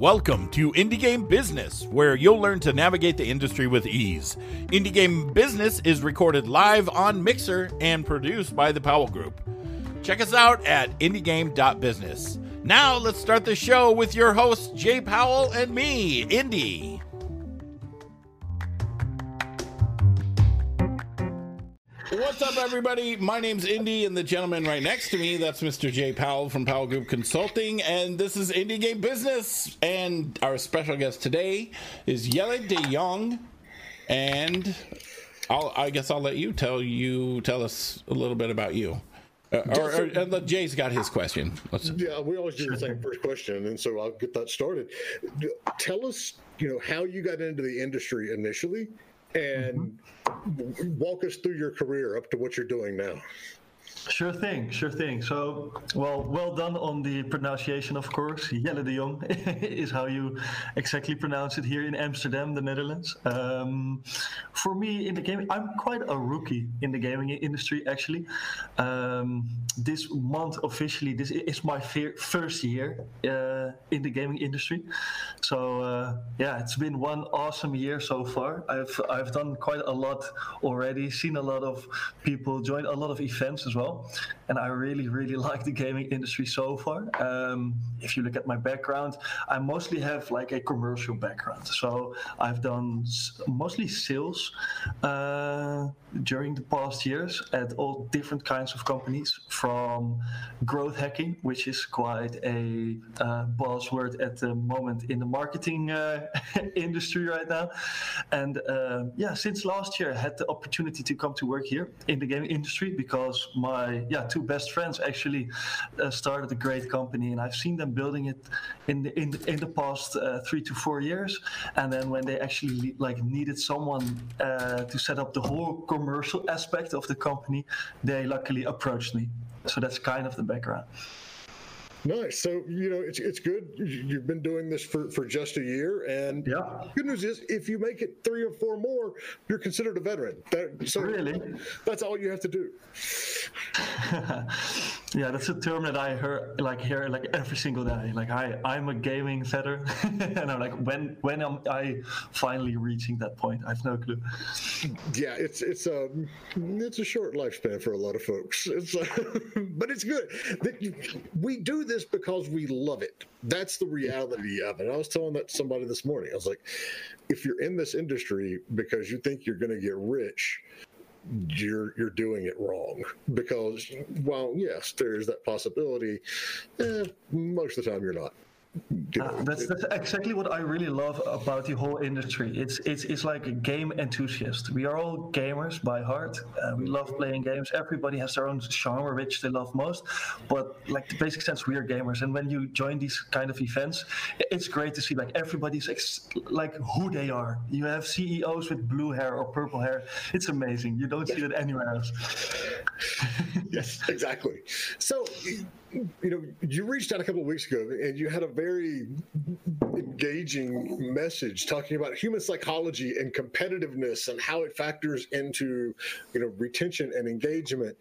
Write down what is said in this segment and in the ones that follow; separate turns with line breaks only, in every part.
Welcome to Indie Game Business, where you'll learn to navigate the industry with ease. Indie Game Business is recorded live on Mixer and produced by the Powell Group. Check us out at indiegame.business. Now, let's start the show with your hosts, Jay Powell and me, Indy. What's up, everybody? My name's Indy, and the gentleman right next to me, that's Mr. Jay Powell from Powell Group Consulting, and this is Indie Game Business. And our special guest today is Jelle de Jong, and I'll, I guess I'll let you tell you tell us a little bit about you. Uh, or, or, or uh, Jay's got his question.
Let's... Yeah, we always do the same first question, and so I'll get that started. Tell us, you know, how you got into the industry initially, and walk us through your career up to what you're doing now.
Sure thing, sure thing. So, well, well done on the pronunciation, of course. Jelle de Jong is how you exactly pronounce it here in Amsterdam, the Netherlands. Um, for me, in the gaming, I'm quite a rookie in the gaming industry, actually. Um, this month, officially, this is my first year uh, in the gaming industry. So, uh, yeah, it's been one awesome year so far. I've I've done quite a lot already, seen a lot of people, joined a lot of events as well well. And I really, really like the gaming industry so far. Um, if you look at my background, I mostly have like a commercial background. So I've done mostly sales uh, during the past years at all different kinds of companies, from growth hacking, which is quite a uh, buzzword at the moment in the marketing uh, industry right now. And uh, yeah, since last year, I had the opportunity to come to work here in the gaming industry because my my yeah two best friends actually uh, started a great company, and I've seen them building it in the in, in the past uh, three to four years. And then when they actually like needed someone uh, to set up the whole commercial aspect of the company, they luckily approached me. So that's kind of the background.
Nice. So you know it's it's good. You've been doing this for for just a year, and yeah. Good news is, if you make it three or four more, you're considered a veteran. That,
so really,
that's all you have to do.
yeah, that's a term that I hear like hear like every single day. Like I I'm a gaming veteran, and I'm like when when am I finally reaching that point? I have no clue.
Yeah, it's it's a it's a short lifespan for a lot of folks. It's uh, but it's good. That we do this because we love it. That's the reality of it. I was telling that somebody this morning. I was like, if you're in this industry because you think you're going to get rich, you're you're doing it wrong because while yes there's that possibility eh, most of the time you're not
uh, that's, that's exactly what I really love about the whole industry. It's it's it's like a game enthusiast. We are all gamers by heart. Uh, we love playing games. Everybody has their own genre which they love most, but like the basic sense, we are gamers. And when you join these kind of events, it's great to see like everybody's ex- like who they are. You have CEOs with blue hair or purple hair. It's amazing. You don't see it anywhere else.
yes, exactly. So you know, you reached out a couple of weeks ago and you had a very engaging message talking about human psychology and competitiveness and how it factors into, you know, retention and engagement.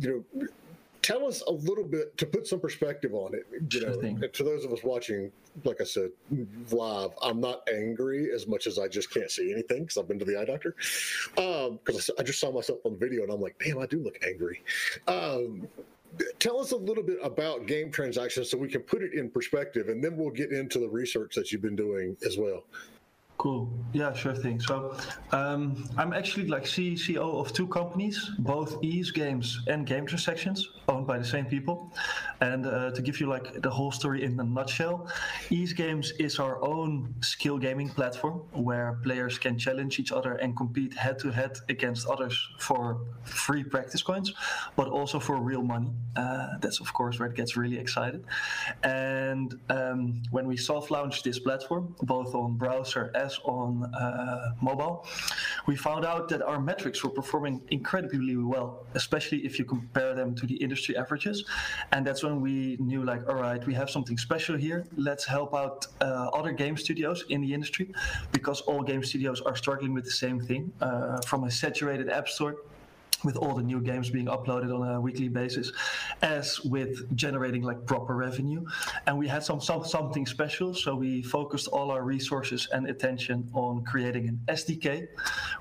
You know, tell us a little bit to put some perspective on it. You know, to those of us watching, like I said, live, I'm not angry as much as I just can't see anything because I've been to the eye doctor. Because um, I just saw myself on the video and I'm like, damn, I do look angry. Um, tell us a little bit about game transactions so we can put it in perspective and then we'll get into the research that you've been doing as well
Cool. Yeah, sure thing. So um, I'm actually like CEO of two companies, both Ease Games and Game Transactions, owned by the same people. And uh, to give you like the whole story in a nutshell, Ease Games is our own skill gaming platform where players can challenge each other and compete head to head against others for free practice coins, but also for real money. Uh, that's of course where it gets really excited. And um, when we soft launched this platform, both on browser as on uh, mobile, we found out that our metrics were performing incredibly well, especially if you compare them to the industry averages. And that's when we knew, like, all right, we have something special here. Let's help out uh, other game studios in the industry because all game studios are struggling with the same thing uh, from a saturated app store with all the new games being uploaded on a weekly basis, as with generating like proper revenue. And we had some, some something special, so we focused all our resources and attention on creating an SDK,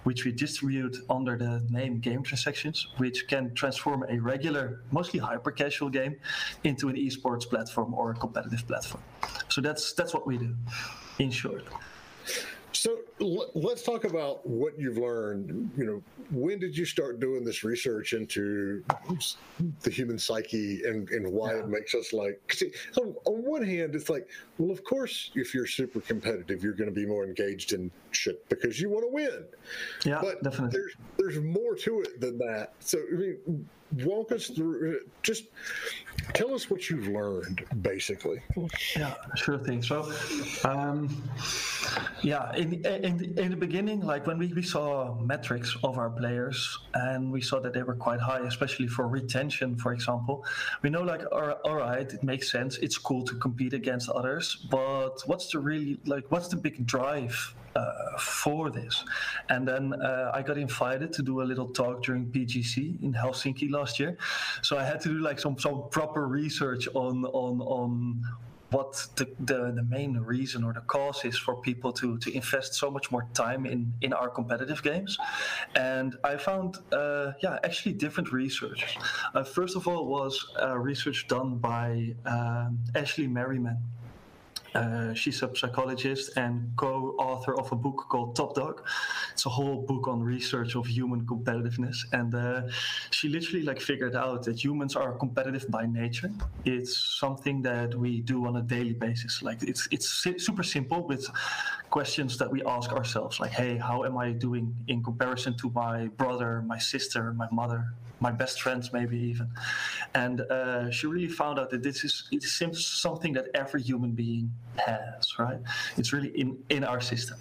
which we distribute under the name Game Transactions, which can transform a regular, mostly hyper casual game into an esports platform or a competitive platform. So that's that's what we do, in short.
Let's talk about what you've learned. You know, when did you start doing this research into the human psyche and, and why yeah. it makes us like? See, on, on one hand, it's like, well, of course, if you're super competitive, you're going to be more engaged in shit because you want to win.
Yeah,
but
definitely.
There's there's more to it than that. So I mean, walk us through just tell us what you've learned basically
yeah sure thing so um, yeah in, in, in the beginning like when we, we saw metrics of our players and we saw that they were quite high especially for retention for example we know like all right it makes sense it's cool to compete against others but what's the really like what's the big drive uh, for this. And then uh, I got invited to do a little talk during PGC in Helsinki last year. So I had to do like some some proper research on on on what the, the, the, main reason or the cause is for people to, to invest so much more time in, in our competitive games. And I found, uh, yeah, actually different research. Uh, first of all, was uh, research done by um, Ashley Merryman. Uh, she's a psychologist and co-author of a book called Top Dog. It's a whole book on research of human competitiveness, and uh, she literally like figured out that humans are competitive by nature. It's something that we do on a daily basis. Like it's it's super simple with questions that we ask ourselves, like, "Hey, how am I doing in comparison to my brother, my sister, my mother, my best friends, maybe even. And uh, she really found out that this is it seems something that every human being has, right? It's really in, in our system.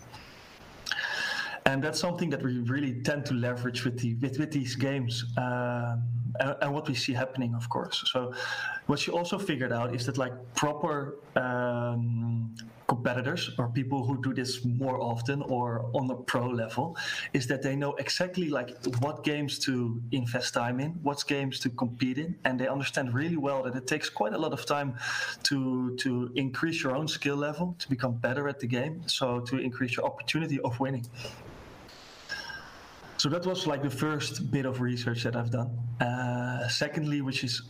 And that's something that we really tend to leverage with the with, with these games. Um, and, and, what we see happening, of course. So, what she also figured out is that like proper um, competitors or people who do this more often or on a pro level is that they know exactly like what games to invest time in what games to compete in and they understand really well that it takes quite a lot of time to to increase your own skill level to become better at the game so to increase your opportunity of winning so that was like the first bit of research that I've done. Uh, secondly, which is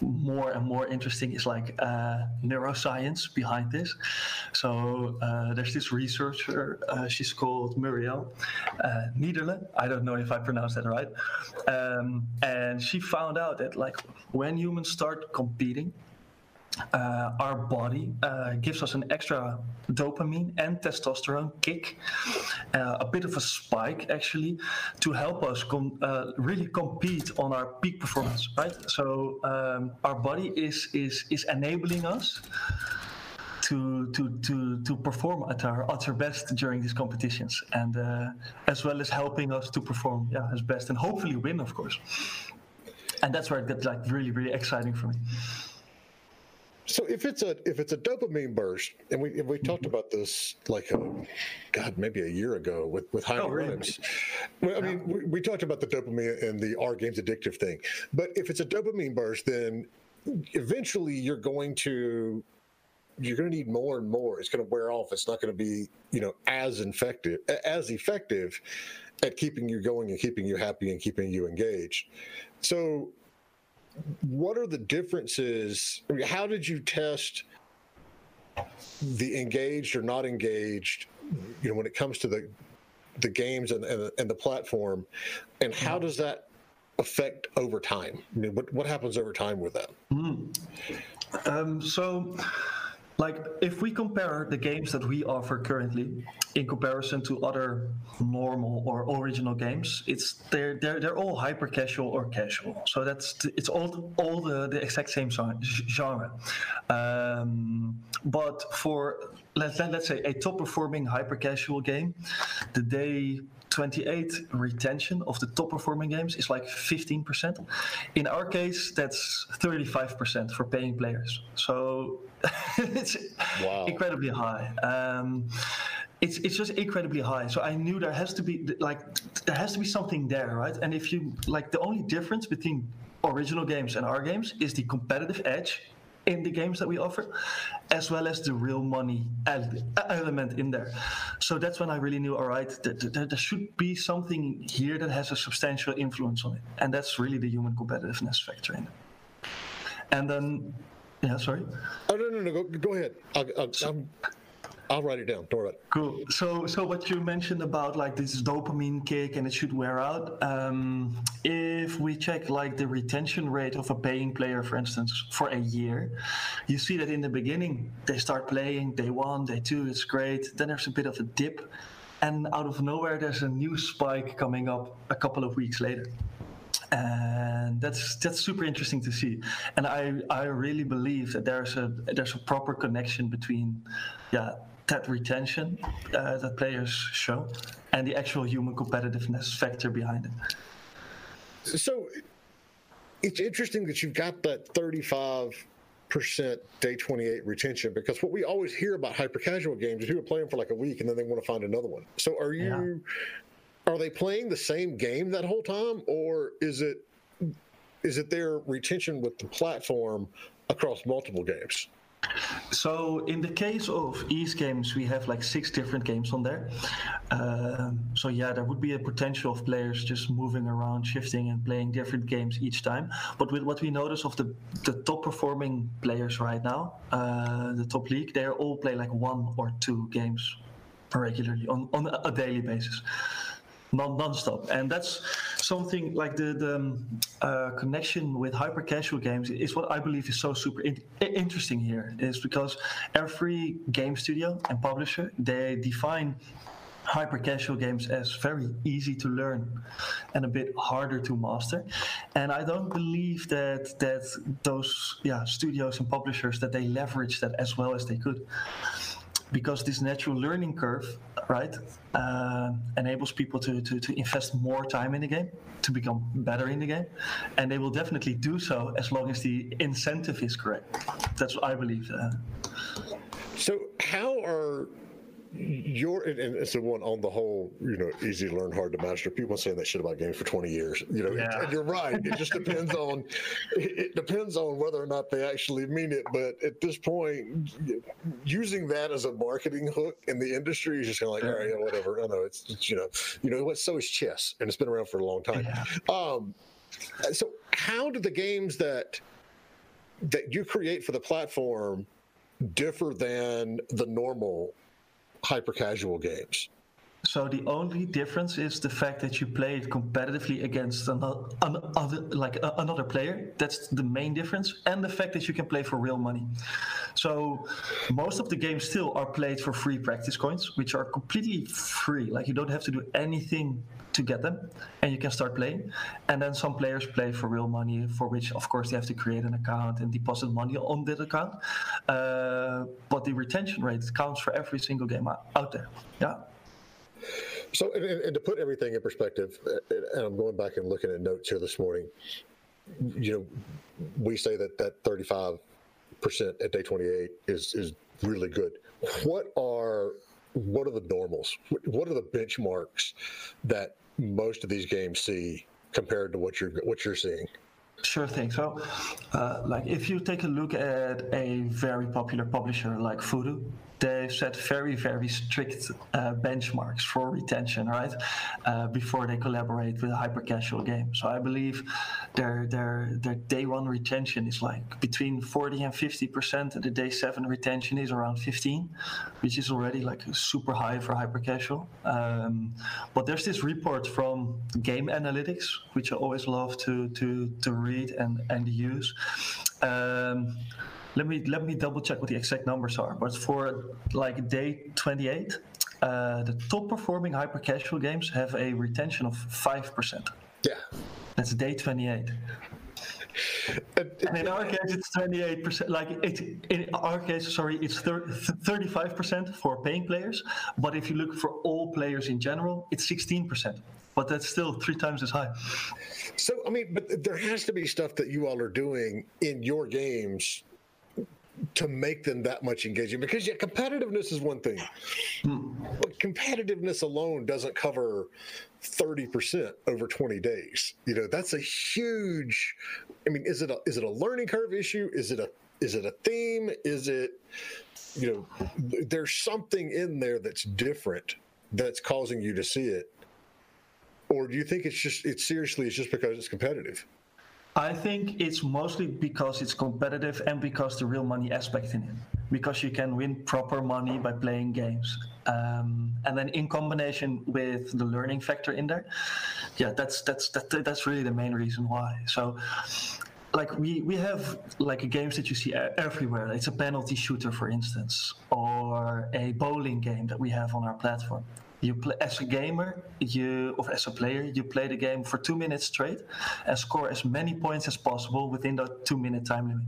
more and more interesting is like uh, neuroscience behind this. So uh, there's this researcher, uh, she's called Muriel uh, Niederle. I don't know if I pronounced that right. Um, and she found out that like when humans start competing, uh, our body uh, gives us an extra dopamine and testosterone kick, uh, a bit of a spike actually, to help us com- uh, really compete on our peak performance. Right. So um, our body is is is enabling us. To, to, to, to perform at our at our best during these competitions and uh, as well as helping us to perform yeah as best and hopefully win of course and that's where it gets like really really exciting for me
so if it's a if it's a dopamine burst, and we we talked mm-hmm. about this like a, God maybe a year ago with with Heidi oh, really? Well, I mean we, we talked about the dopamine and the R games addictive thing, but if it's a dopamine burst, then eventually you're going to you're going to need more and more. It's going to wear off. It's not going to be you know as effective as effective at keeping you going and keeping you happy and keeping you engaged. So what are the differences? How did you test the engaged or not engaged? You know, when it comes to the the games and, and, and the platform, and how does that affect over time? I mean, what what happens over time with that?
Mm. Um, so like if we compare the games that we offer currently in comparison to other normal or original games it's they're they're, they're all hyper casual or casual so that's it's all all the, the exact same genre um, but for let, let, let's say a top performing hyper casual game the day 28 retention of the top performing games is like 15%. In our case, that's 35% for paying players. So it's wow. incredibly high. Um, it's it's just incredibly high. So I knew there has to be like there has to be something there, right? And if you like the only difference between original games and our games is the competitive edge in the games that we offer, as well as the real money element in there. So that's when I really knew, all right, that, that there should be something here that has a substantial influence on it, and that's really the human competitiveness factor in it. And then, yeah, sorry.
Oh no, no, no, go, go ahead. I'll, I'll, I'll write it down. Don't worry.
Cool. So, so what you mentioned about like this dopamine kick and it should wear out. Um, if we check like the retention rate of a paying player, for instance, for a year, you see that in the beginning they start playing day one, day two, it's great. Then there's a bit of a dip, and out of nowhere there's a new spike coming up a couple of weeks later and that's that's super interesting to see and i i really believe that there's a there's a proper connection between yeah that retention uh, that players show and the actual human competitiveness factor behind it.
So it's interesting that you've got that 35 percent day 28 retention because what we always hear about hyper casual games is people play them for like a week and then they want to find another one. So are you yeah. Are they playing the same game that whole time or is it is it their retention with the platform across multiple games?
So in the case of East games, we have like six different games on there. Um, so yeah, there would be a potential of players just moving around, shifting, and playing different games each time. But with what we notice of the the top performing players right now, uh, the top league, they all play like one or two games regularly on on a daily basis non-stop. And that's something like the the um, uh, connection with hyper casual games is what i believe is so super in- interesting here is because every game studio and publisher they define hyper casual games as very easy to learn and a bit harder to master. And i don't believe that that those yeah studios and publishers that they leverage that as well as they could. Because this natural learning curve, right, uh, enables people to, to, to invest more time in the game, to become better in the game. And they will definitely do so as long as the incentive is correct. That's what I believe. Uh,
so, how are your and, it's the one on the whole, you know, easy to learn, hard to master. People saying that shit about games for 20 years, you know, yeah. and you're right. It just depends on it depends on whether or not they actually mean it. But at this point, using that as a marketing hook in the industry is just kind of like, all right, yeah, whatever. I know it's, it's, you know, you know what? So is chess, and it's been around for a long time. Yeah. Um, so how do the games that that you create for the platform differ than the normal hyper casual games.
So the only difference is the fact that you play it competitively against another, like another player. That's the main difference, and the fact that you can play for real money. So most of the games still are played for free practice coins, which are completely free. Like you don't have to do anything to get them and you can start playing and then some players play for real money for which of course they have to create an account and deposit money on that account uh, but the retention rate counts for every single game out there yeah
so and, and to put everything in perspective and i'm going back and looking at notes here this morning you know we say that that 35 percent at day 28 is is really good what are what are the normals what are the benchmarks that most of these games see compared to what you're what you're seeing?
Sure thing. So, uh, like if you take a look at a very popular publisher like Voodoo, they set very very strict uh, benchmarks for retention right? Uh, before they collaborate with a hyper casual game. So i believe their their their day one retention is like between 40 and 50 percent and the day seven retention is around 15 which is already like super high for hyper casual um, but there's this report from game analytics which i always love to to to read and and use. Um, let me let me double check what the exact numbers are. But for like day 28, uh, the top performing hyper casual games have a retention of five percent.
Yeah,
that's day 28. and in our case, it's 28%. Like it, in our case, sorry, it's 35% for paying players. But if you look for all players in general, it's 16%. But that's still three times as high.
So, I mean, but there has to be stuff that you all are doing in your games to make them that much engaging? Because yeah, competitiveness is one thing, hmm. but competitiveness alone doesn't cover 30% over 20 days. You know, that's a huge I mean, is it a is it a learning curve issue? Is it a is it a theme? Is it you know, there's something in there that's different that's causing you to see it. Or do you think it's just it's seriously it's just because it's competitive?
I think it's mostly because it's competitive and because the real money aspect in it. Because you can win proper money by playing games. Um, and then in combination with the learning factor in there, yeah, that's that's that, that's really the main reason why. So like we we have like games that you see everywhere. It's a penalty shooter, for instance, or a bowling game that we have on our platform you play as a gamer you or as a player you play the game for two minutes straight and score as many points as possible within that two minute time limit.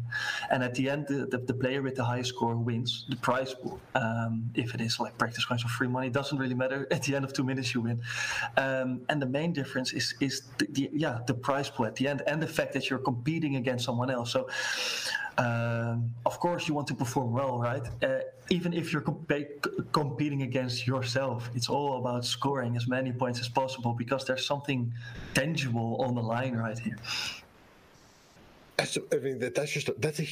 And at the end the, the, the player with the highest score wins the prize pool. Um, if it is like practice coins or free money doesn't really matter. At the end of two minutes you win. Um, and the main difference is is the, the, yeah the prize pool at the end and the fact that you're competing against someone else. So um, of course you want to perform well right? Uh, even if you're comp- competing against yourself it's all about scoring as many points as possible because there's something tangible on the line right here.
I mean, that, that's just that's a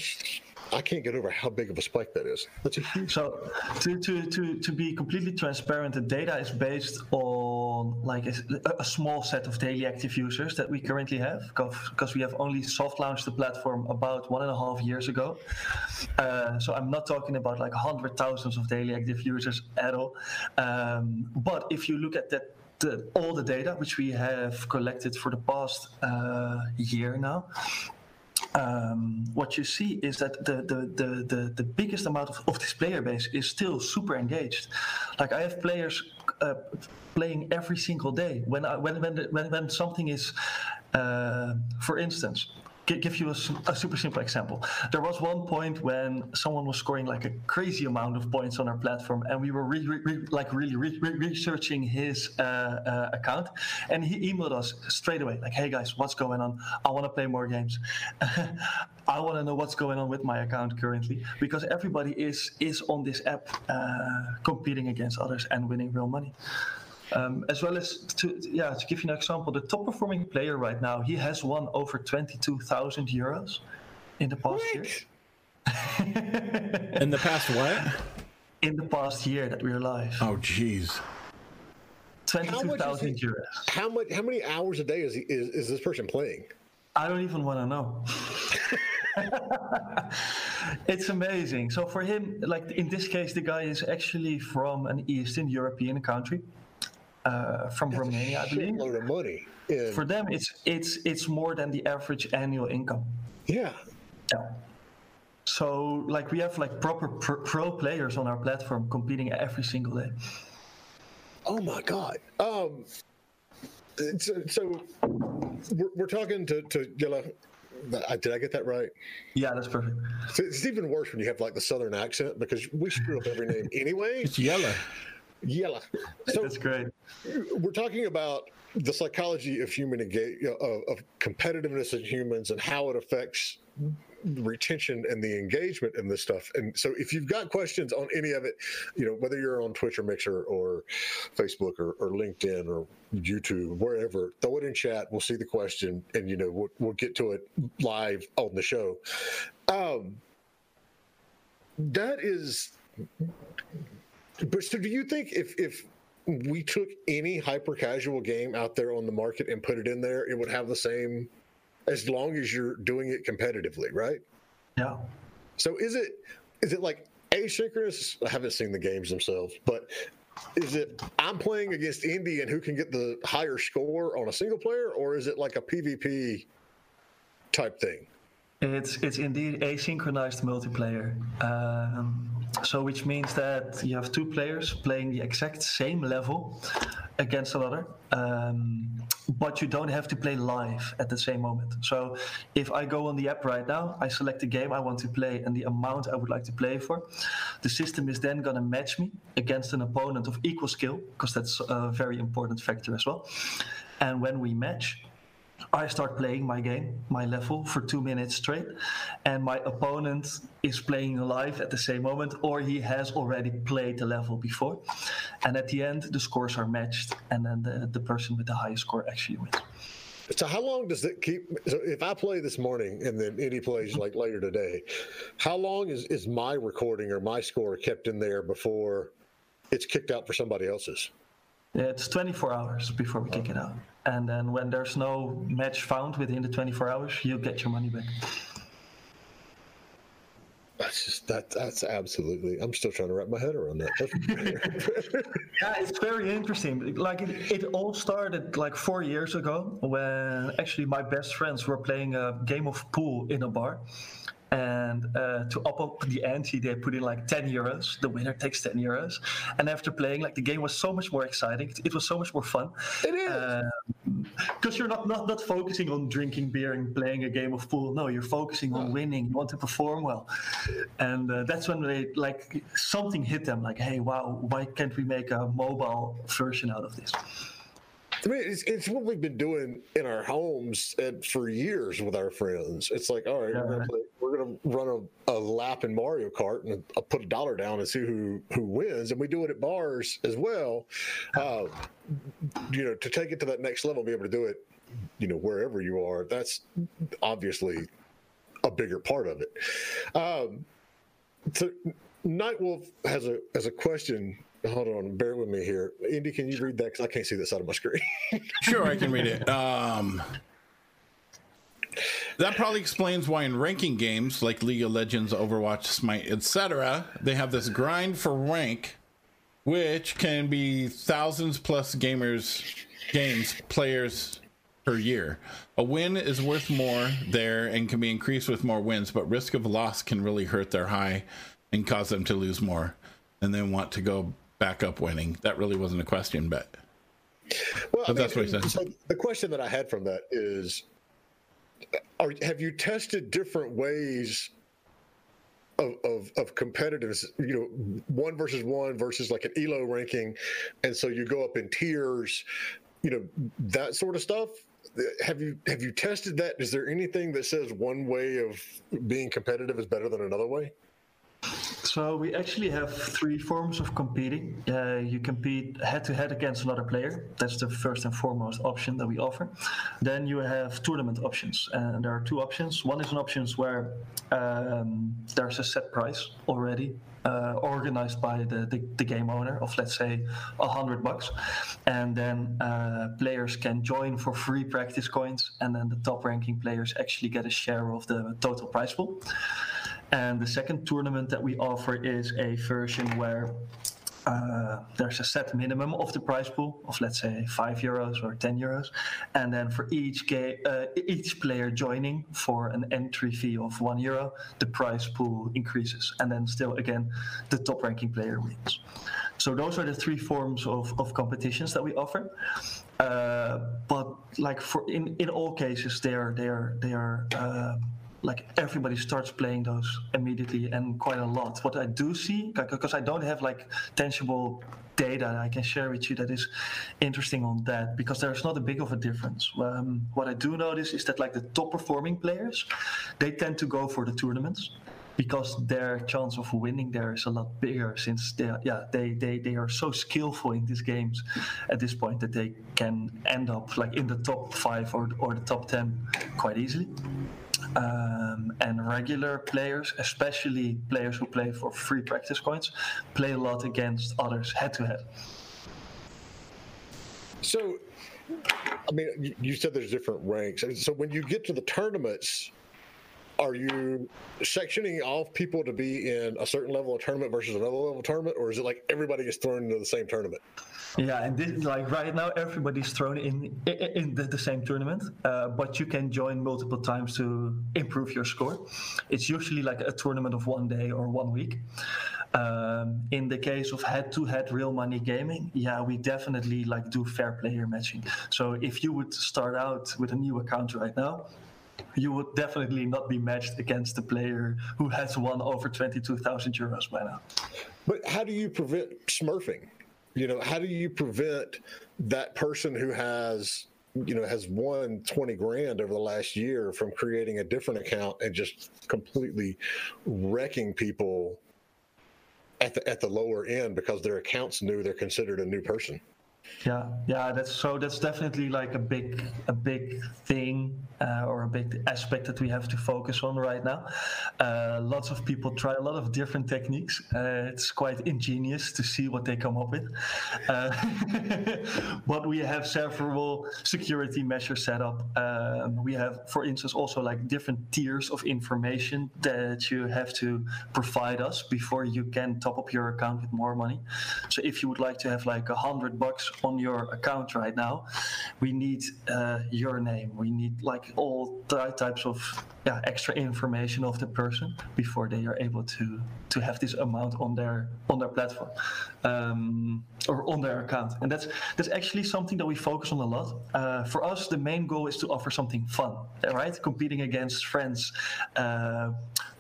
I can't get over how big of a spike that is. That's a huge.
So, to to to to be completely transparent, the data is based on like a, a small set of daily active users that we currently have, because we have only soft launched the platform about one and a half years ago. Uh, so I'm not talking about like hundred thousands of daily active users at all. Um, but if you look at that the, all the data which we have collected for the past uh, year now, um, what you see is that the the, the, the, the biggest amount of, of, this player base is still super engaged. Like I have players uh, playing every single day. When I, when when, when when something is, uh, for instance, give you a, a, super simple example. There was one point when someone was scoring like a crazy amount of points on our platform, and we were re- re- like really re- researching his uh, uh, account, and he emailed us straight away like, "Hey guys, what's going on? I want to play more games. I want to know what's going on with my account currently because everybody is is on this app uh, competing against others and winning real money." Um, as well as to yeah to give you an example, the top performing player right now he has won over twenty two thousand euros in the past what? year.
in the past what?
In the past year that we're live.
Oh jeez.
Twenty-two thousand euros.
How much? How many hours a day is, he, is is this person playing?
I don't even want to know. it's amazing. So for him, like in this case, the guy is actually from an Eastern European country uh, from
That's
Romania, I believe.
Load of money.
In... For them, it's it's it's more than the average annual income.
Yeah.
Yeah. So like we have like proper pro, pro players on our platform competing every single day.
Oh my god. Um. So, so we're, we're talking to to Yella did I get that right?
Yeah, that's perfect.
It's even worse when you have like the southern accent because we screw up every name anyway.
It's yellow.
Yellow.
So that's great.
We're talking about the psychology of human engage, of, of competitiveness in humans and how it affects retention and the engagement in this stuff. And so if you've got questions on any of it, you know, whether you're on Twitch or Mixer or Facebook or, or LinkedIn or YouTube, wherever, throw it in chat. We'll see the question and, you know, we'll, we'll get to it live on the show. Um, that is but so, do you think if if we took any hyper casual game out there on the market and put it in there, it would have the same, as long as you're doing it competitively, right?
Yeah.
So is it is it like asynchronous? I haven't seen the games themselves, but is it I'm playing against Indy and who can get the higher score on a single player, or is it like a PvP type thing?
It's it's indeed asynchronized multiplayer. Um, so which means that you have two players playing the exact same level against another, um, but you don't have to play live at the same moment. So if I go on the app right now, I select the game I want to play and the amount I would like to play for. The system is then going to match me against an opponent of equal skill, because that's a very important factor as well. And when we match, I start playing my game, my level for two minutes straight, and my opponent is playing live at the same moment, or he has already played the level before. And at the end, the scores are matched, and then the, the person with the highest score actually wins.
So how long does it keep? So if I play this morning and then Indy plays like later today, how long is is my recording or my score kept in there before it's kicked out for somebody else's?
Yeah, it's 24 hours before we kick it out, and then when there's no match found within the 24 hours, you get your money back.
That's just that. That's absolutely. I'm still trying to wrap my head around
that. yeah, it's very interesting. Like it, it all started like four years ago when actually my best friends were playing a game of pool in a bar, and uh, to up up the ante they put in like 10 euros. The winner takes 10 euros. And after playing like the game was so much more exciting. It was so much more fun.
It is.
Because uh, you're not, not not focusing on drinking beer and playing a game of pool. No you're focusing on winning. You want to perform well. And uh, that's when they like something hit them like hey wow why can't we make a mobile version out of this
I mean, it's, it's what we've been doing in our homes and for years with our friends. It's like, all right, yeah. we're gonna play, we're gonna run a, a, lap in Mario Kart and I'll put a dollar down and see who who wins. And we do it at bars as well. Uh, you know, to take it to that next level, be able to do it, you know, wherever you are. That's obviously a bigger part of it. Um, so Nightwolf has a has a question hold on, bear with me here. Indy, can you read that? Because I can't see this out of my screen.
sure, I can read it. Um, that probably explains why in ranking games like League of Legends, Overwatch, Smite, etc., they have this grind for rank, which can be thousands plus gamers, games players per year. A win is worth more there and can be increased with more wins, but risk of loss can really hurt their high and cause them to lose more and then want to go backup winning. That really wasn't a question, but,
well, but mean, that's what he said. So the question that I had from that is, are, have you tested different ways of, of, of competitiveness, you know, one versus one versus like an ELO ranking. And so you go up in tiers, you know, that sort of stuff. Have you have you tested that? Is there anything that says one way of being competitive is better than another way?
So we actually have three forms of competing. Uh, you compete head to head against another player. That's the first and foremost option that we offer. Then you have tournament options, and there are two options. One is an option where um, there's a set price already uh, organized by the, the, the, game owner of let's say a hundred bucks, and then uh, players can join for free practice coins, and then the top ranking players actually get a share of the total prize pool. And the second tournament that we offer is a version where uh, there's a set minimum of the prize pool of let's say five euros or ten euros, and then for each game, uh, each player joining for an entry fee of one euro, the prize pool increases, and then still again, the top ranking player wins. So those are the three forms of, of competitions that we offer. Uh, but like for in, in all cases, they are they are they are uh, like everybody starts playing those immediately and quite a lot. What I do see, because I don't have like tangible data I can share with you that is interesting on that, because there's not a big of a difference. Um, what I do notice is that like the top performing players, they tend to go for the tournaments because their chance of winning there is a lot bigger since they are, yeah they, they they are so skillful in these games at this point that they can end up like in the top five or, or the top 10 quite easily um, and regular players, especially players who play for free practice coins, play a lot against others head to head.
So, I mean, you said there's different ranks. So when you get to the tournaments, are you sectioning off people to be in a certain level of tournament versus another level of tournament, or is it like everybody gets thrown into the same tournament?
Yeah, and this like right now everybody's thrown in in the, the same tournament, uh, but you can join multiple times to improve your score. It's usually like a tournament of one day or one week. Um, in the case of head-to-head real money gaming, yeah, we definitely like do fair player matching. So if you would start out with a new account right now, you would definitely not be matched against a player who has won over 22,000 euros by now.
But how do you prevent smurfing? You know, how do you prevent that person who has you know has won 20 grand over the last year from creating a different account and just completely wrecking people at the at the lower end because their accounts new they're considered a new person
yeah yeah that's so that's definitely like a big a big thing uh, or a big aspect that we have to focus on right now. Uh, lots of people try a lot of different techniques. Uh, it's quite ingenious to see what they come up with. Uh, but we have several security measures set up. Um, we have for instance also like different tiers of information that you have to provide us before you can top up your account with more money. So if you would like to have like a hundred bucks on your account right now, we need uh, your name. We need like all types of yeah, extra information of the person before they are able to to have this amount on their on their platform um, or on their account. And that's that's actually something that we focus on a lot. Uh, for us, the main goal is to offer something fun, right? Competing against friends, uh,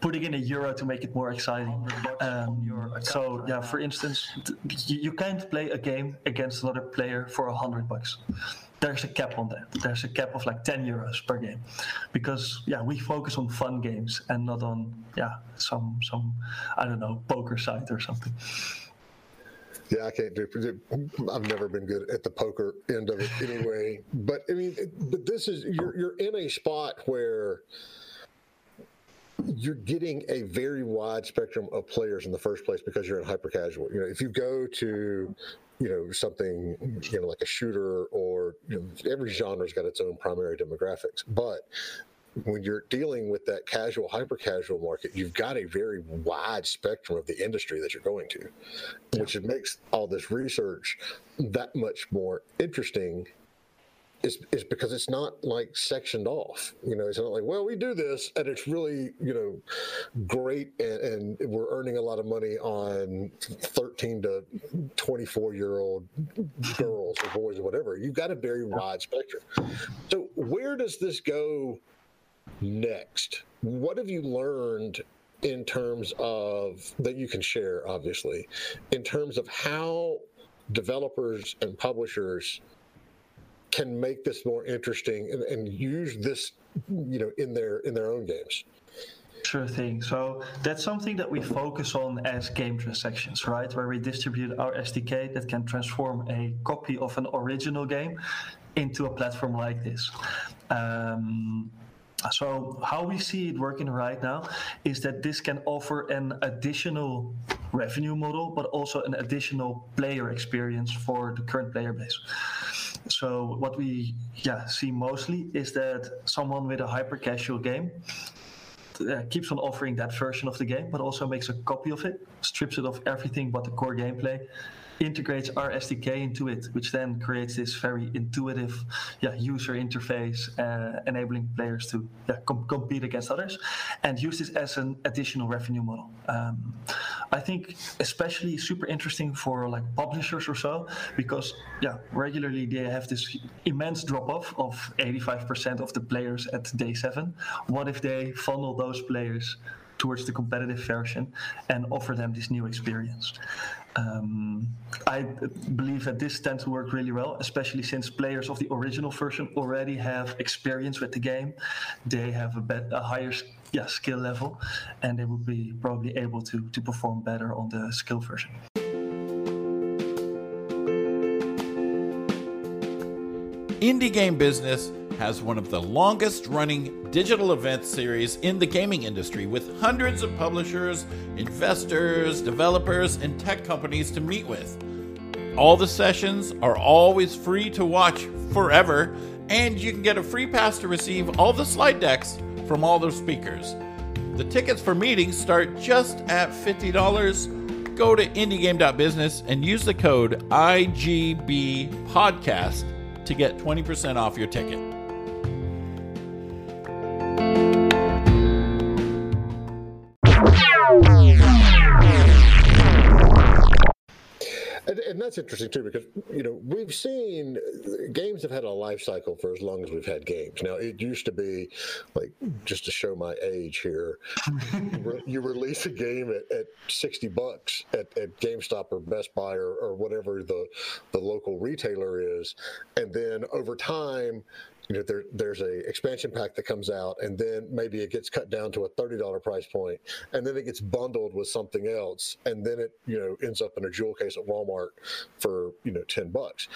putting in a euro to make it more exciting. Um, so yeah, for instance, you, you can't play a game against another player for a hundred bucks there's a cap on that. There's a cap of like 10 euros per game, because yeah, we focus on fun games and not on yeah some some I don't know poker site or something.
Yeah, I can't do. I've never been good at the poker end of it anyway. but I mean, but this is you're you're in a spot where you're getting a very wide spectrum of players in the first place because you're in hyper casual. You know, if you go to you know something you know like a shooter or you know, every genre's got its own primary demographics, but when you're dealing with that casual, hyper casual market, you've got a very wide spectrum of the industry that you're going to, which makes all this research that much more interesting is is because it's not like sectioned off. You know, it's not like, well, we do this and it's really, you know, great and, and we're earning a lot of money on 13 to 24 year old girls or boys or whatever. You've got a very wide spectrum. So where does this go next? What have you learned in terms of that you can share, obviously, in terms of how developers and publishers can make this more interesting and, and use this, you know, in their in their own games.
Sure thing. So that's something that we focus on as game transactions, right? Where we distribute our SDK that can transform a copy of an original game into a platform like this. Um, so how we see it working right now is that this can offer an additional revenue model, but also an additional player experience for the current player base. So what we yeah see mostly is that someone with a hyper casual game uh, keeps on offering that version of the game, but also makes a copy of it, strips it of everything but the core gameplay, integrates our SDK into it, which then creates this very intuitive yeah, user interface, uh, enabling players to yeah, com- compete against others and use this as an additional revenue model. Um, I think especially super interesting for like publishers or so, because yeah, regularly they have this immense drop off of 85% of the players at day seven. What if they funnel those players towards the competitive version and offer them this new experience? Um, I believe that this tends to work really well, especially since players of the original version already have experience with the game. They have a, bet, a higher yeah, skill level, and they will be probably able to, to perform better on the skill version.
Indie Game Business has one of the longest running digital event series in the gaming industry with hundreds of publishers, investors, developers, and tech companies to meet with. All the sessions are always free to watch forever, and you can get a free pass to receive all the slide decks from all the speakers. The tickets for meetings start just at $50. Go to indiegame.business and use the code IGBPodcast to get 20% off your ticket.
That's interesting too, because you know we've seen games have had a life cycle for as long as we've had games. Now it used to be like just to show my age here, you release a game at, at 60 bucks at, at GameStop or Best Buy or, or whatever the the local retailer is, and then over time you know there, there's a expansion pack that comes out and then maybe it gets cut down to a $30 price point and then it gets bundled with something else and then it you know ends up in a jewel case at walmart for you know 10 bucks.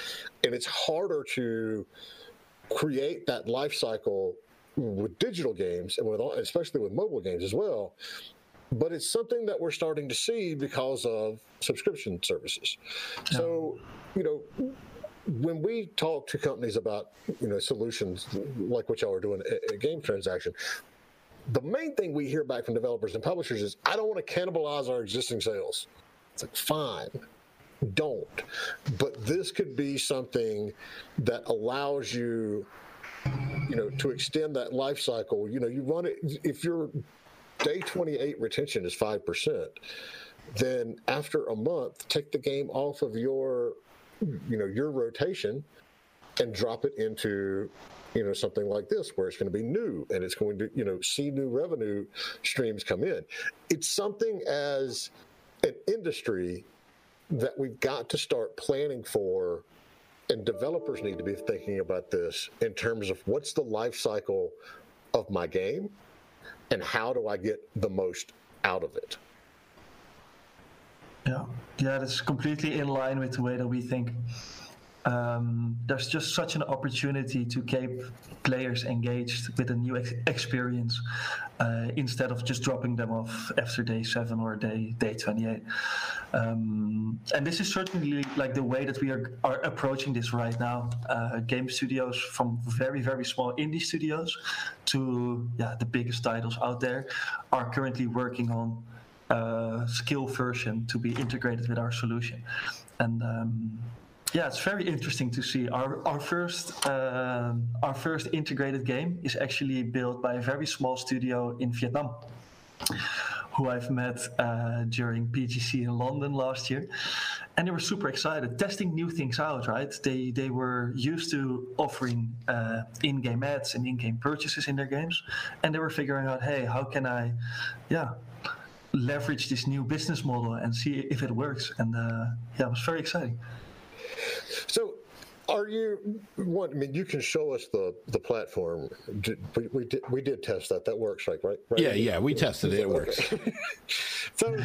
And it's harder to create that life cycle with digital games and with especially with mobile games as well but it's something that we're starting to see because of subscription services. So you know when we talk to companies about you know solutions like what y'all are doing a, game transaction the main thing we hear back from developers and publishers is i don't want to cannibalize our existing sales. It's like fine. Don't. But this could be something that allows you you know to extend that life cycle. You know you run it if your day 28 retention is 5% then after a month take the game off of your you know your rotation and drop it into you know something like this where it's going to be new and it's going to you know see new revenue streams come in. It's something as an industry that we've got to start planning for and developers need to be thinking about this in terms of what's the life cycle of my game and how do i get the most out of it
yeah, yeah, that's completely in line with the way that we think. Um, there's just such an opportunity to keep players engaged with a new ex- experience uh, instead of just dropping them off after day seven or day day 28. Um, and this is certainly like the way that we are, are approaching this right now. Uh, game studios from very very small indie studios to yeah the biggest titles out there are currently working on uh, skill version to be integrated with our solution. And um, yeah, it's very interesting to see. Our our first uh, our first integrated game is actually built by a very small studio in Vietnam, who I've met uh, during PGC in London last year, and they were super excited, testing new things out. Right? They they were used to offering uh, in-game ads and in-game purchases in their games, and they were figuring out, hey, how can I, yeah, leverage this new business model and see if it works. And uh, yeah, it was very exciting.
So, are you? What I mean, you can show us the the platform. We, we did we did test that. That works, like right? right?
Yeah, yeah, we tested it. It works.
so,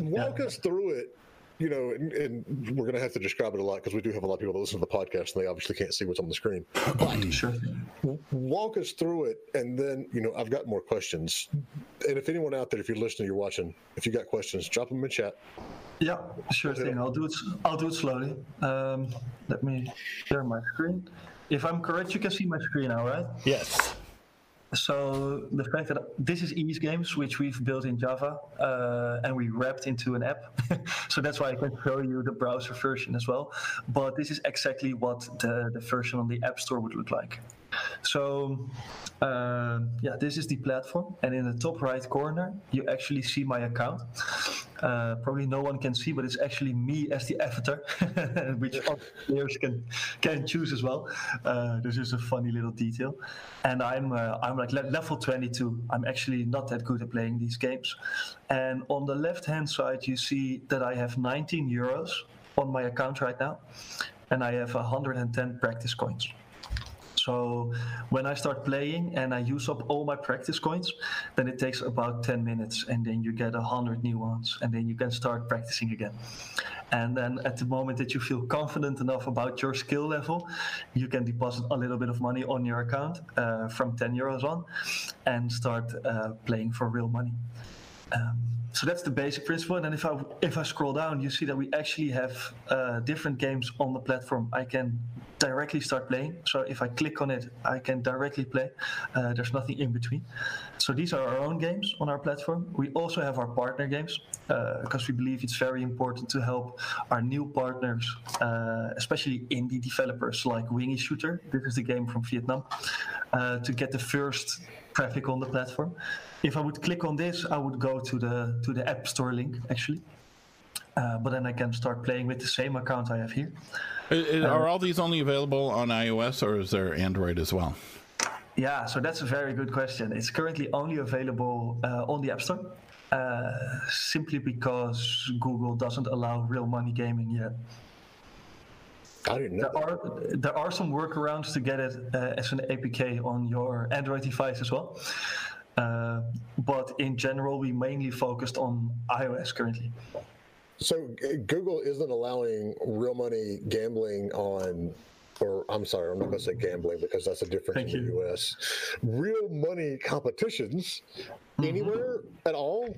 walk yeah. us through it you know, and, and we're going to have to describe it a lot because we do have a lot of people that listen to the podcast and they obviously can't see what's on the screen. But sure. walk us through it, and then you know, I've got more questions. And if anyone out there, if you're listening, you're watching, if you got questions, drop them in chat.
Yeah, sure thing. I'll do it. I'll do it slowly. Um, let me share my screen. If I'm correct, you can see my screen now, right?
Yes.
So the fact that this is Ease Games, which we've built in Java, uh, and we wrapped into an app. so that's why I can show you the browser version as well. But this is exactly what the, the version on the App Store would look like. So uh, yeah, this is the platform, and in the top right corner, you actually see my account. Uh, probably no one can see, but it's actually me as the avatar, which players can can choose as well. Uh, this is a funny little detail, and I'm uh, I'm like level 22. I'm actually not that good at playing these games, and on the left hand side, you see that I have 19 euros on my account right now, and I have 110 practice coins. So when I start playing and I use up all my practice coins, then it takes about 10 minutes and then you get 100 new ones and then you can start practicing again. And then at the moment that you feel confident enough about your skill level, you can deposit a little bit of money on your account uh, from 10 euros on and start uh, playing for real money. Um, so that's the basic principle. And then if I if I scroll down, you see that we actually have uh, different games on the platform. I can directly start playing. So if I click on it, I can directly play. Uh, there's nothing in between. So these are our own games on our platform. We also have our partner games because uh, we believe it's very important to help our new partners, uh, especially indie developers like Wingy Shooter. This is the game from Vietnam, uh, to get the first traffic on the platform. If I would click on this, I would go to the to the App Store link actually. Uh, but then I can start playing with the same account I have here.
Are all these only available on iOS or is there Android as well?
Yeah, so that's a very good question. It's currently only available uh, on the App Store, uh, simply because Google doesn't allow real money gaming yet.
I didn't know.
There are there are some workarounds to get it uh, as an APK on your Android device as well. Uh, but in general, we mainly focused on iOS currently.
So Google isn't allowing real money gambling on, or I'm sorry, I'm not going to say gambling because that's a difference
Thank
in the
you.
U.S. Real money competitions anywhere at all?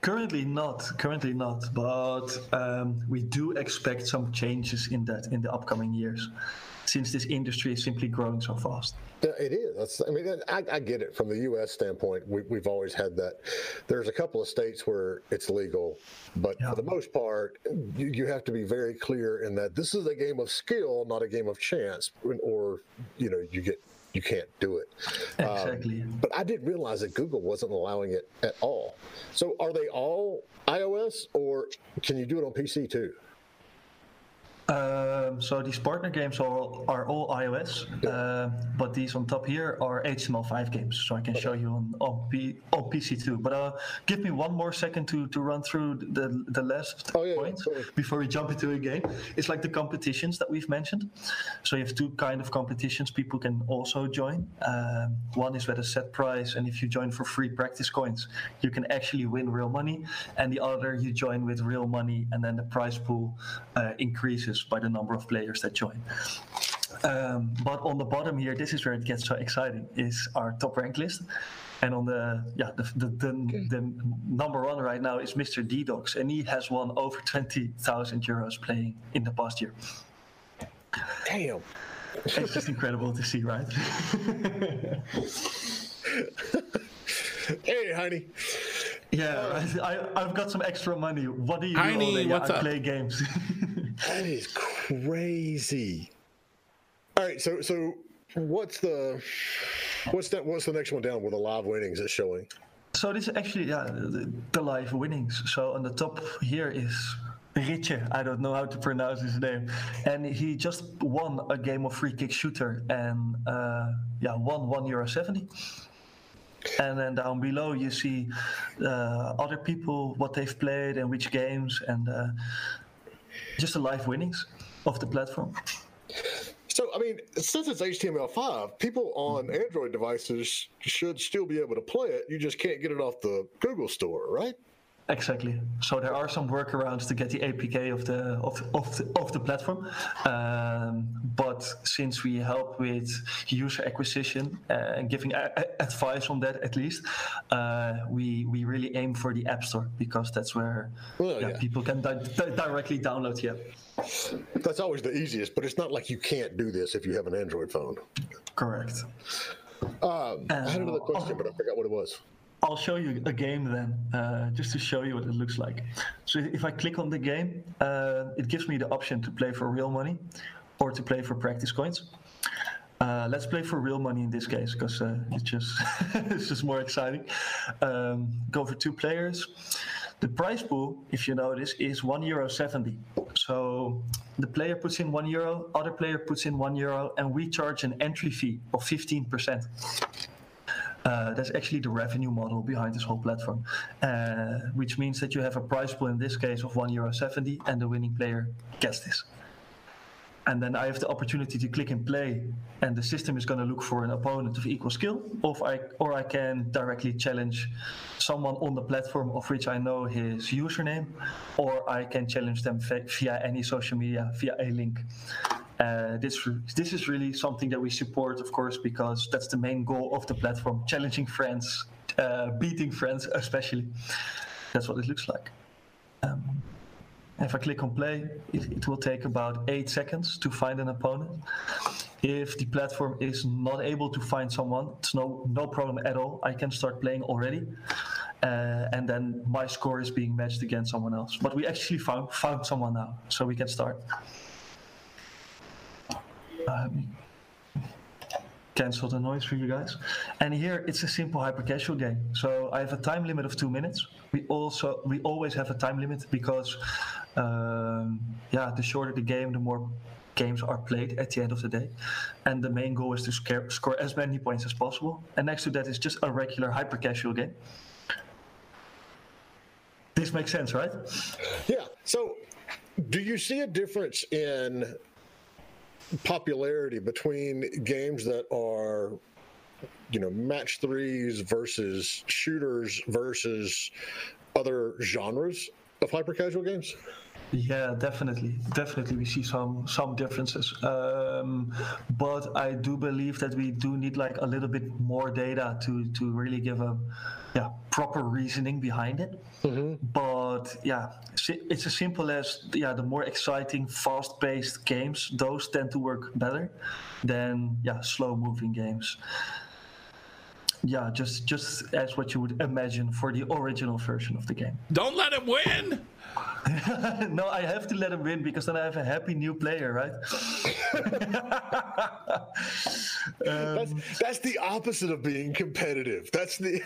Currently not, currently not, but um, we do expect some changes in that in the upcoming years, since this industry is simply growing so fast.
Yeah, it is. That's, I mean, I, I get it from the U.S. standpoint. We, we've always had that. There's a couple of states where it's legal, but
Yeah.
for the most part, you, you have to be very clear in that this is a game of skill, not a game of chance, or you know, you get you can't do it. Um,
Exactly.
but I didn't realize that Google wasn't allowing it at all. So are they all iOS, or can you do it on PC too?
Um, so these partner games are, are all iOS, uh, but these on top here are HTML5 games. So I can show you on on, P, on PC too. But uh, give me one more second to, to run through the the last
Oh, yeah, yeah,
points before we jump into a game. It's like the competitions that we've mentioned. So you have two kind of competitions people can also join. Um, one is with a set price, and if you join for free practice coins, you can actually win real money. And the other you join with real money, and then the prize pool uh, increases by the number of players that join. Um, but on the bottom here, this is where it gets so exciting: is our top rank list. And on the yeah, the the, the, the number one right now is Mr. D-Dogs, and he has won over twenty thousand euros playing in the past year.
Damn.
It's just incredible to see, right?
Hey, honey.
Yeah. I, I've got some extra money. What do you
Heine,
do all day?
What's
I
up?
play games.
That is crazy. All right, so so what's the what's that? What's the next one down with the live winnings it's showing?
So this is actually yeah the, the live winnings. So on the top here is Ritje. I don't know how to pronounce his name, and he just won a game of free kick shooter and uh, yeah won one euro seventy. And then down below you see uh, other people what they've played and which games and uh, just the live winnings of the platform.
So I mean, since it's HTML5, people on Android devices should still be able to play it. You just can't get it off the Google store, right?
Exactly. So there are some workarounds to get the APK of the of, of the of the platform, um, but since we help with user acquisition and giving a- a- advice on that at least, uh, we we really aim for the App Store because that's where
Well,
yeah,
yeah.
people can di- di- directly download the app.
That's always the easiest, but it's not like you can't do this if you have an Android phone.
Correct.
Um, I had another question, but I forgot what it was.
I'll show you a game then, uh, just to show you what it looks like. So if I click on the game, uh, it gives me the option to play for real money or to play for practice coins. Uh, let's play for real money in this case because uh, it's just it's just more exciting. Um, go for two players. The prize pool, if you notice, is one euro seventy. So the player puts in one euro, other player puts in one euro, and we charge an entry fee of fifteen percent. Uh, that's actually the revenue model behind this whole platform, uh, which means that you have a prize pool in this case of one euro seventy, and the winning player gets this. And then I have the opportunity to click and play, and the system is going to look for an opponent of equal skill, or I, or I can directly challenge someone on the platform of which I know his username, or I can challenge them via any social media via a link. Uh, this this is really something that we support, of course, because that's the main goal of the platform: challenging friends, uh, beating friends, especially. That's what it looks like. Um, if I click on play, it, it will take about eight seconds to find an opponent. If the platform is not able to find someone, it's no no problem at all. I can start playing already, uh, and then my score is being matched against someone else. But we actually found found someone now, so we can start. Um, cancel the noise for you guys. And here it's a simple hyper casual game. So I have a time limit of two minutes. We also we always have a time limit because um, yeah, the shorter the game, the more games are played at the end of the day. And the main goal is to scare, score as many points as possible. And next to that is just a regular hyper casual game. This makes sense, right?
Yeah. So, do you see a difference in popularity between games that are you know match threes versus shooters versus other genres of hyper casual games
yeah, definitely, definitely, we see some some differences. Um, but I do believe that we do need like a little bit more data to to really give a yeah proper reasoning behind it. Mm-hmm. But yeah, it's as simple as yeah, the more exciting, fast-paced games, those tend to work better than yeah, slow-moving games. Yeah, just just as what you would imagine for the original version of the game.
Don't let him win.
no, I have to let him win because then I have a happy new player, right?
um, that's, that's the opposite of being competitive. That's the.